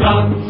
run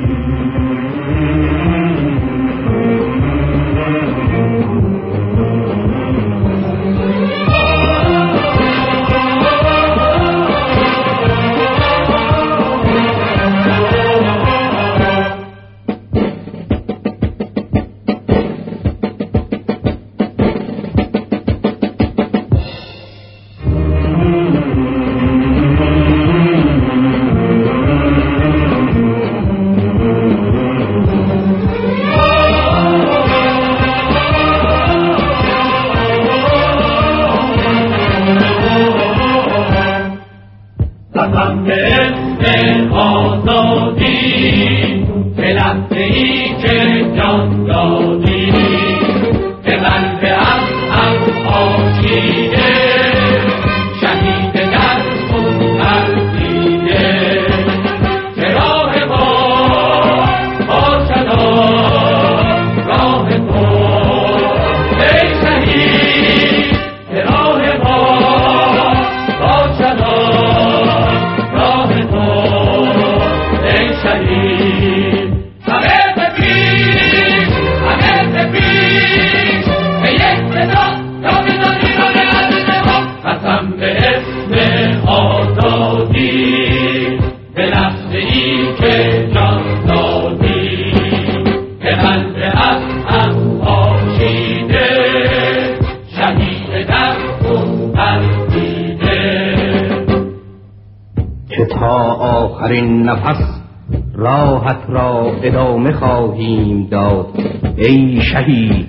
jungle آخرین نفس. راحت را ادامه خواهیم داد ای شهید.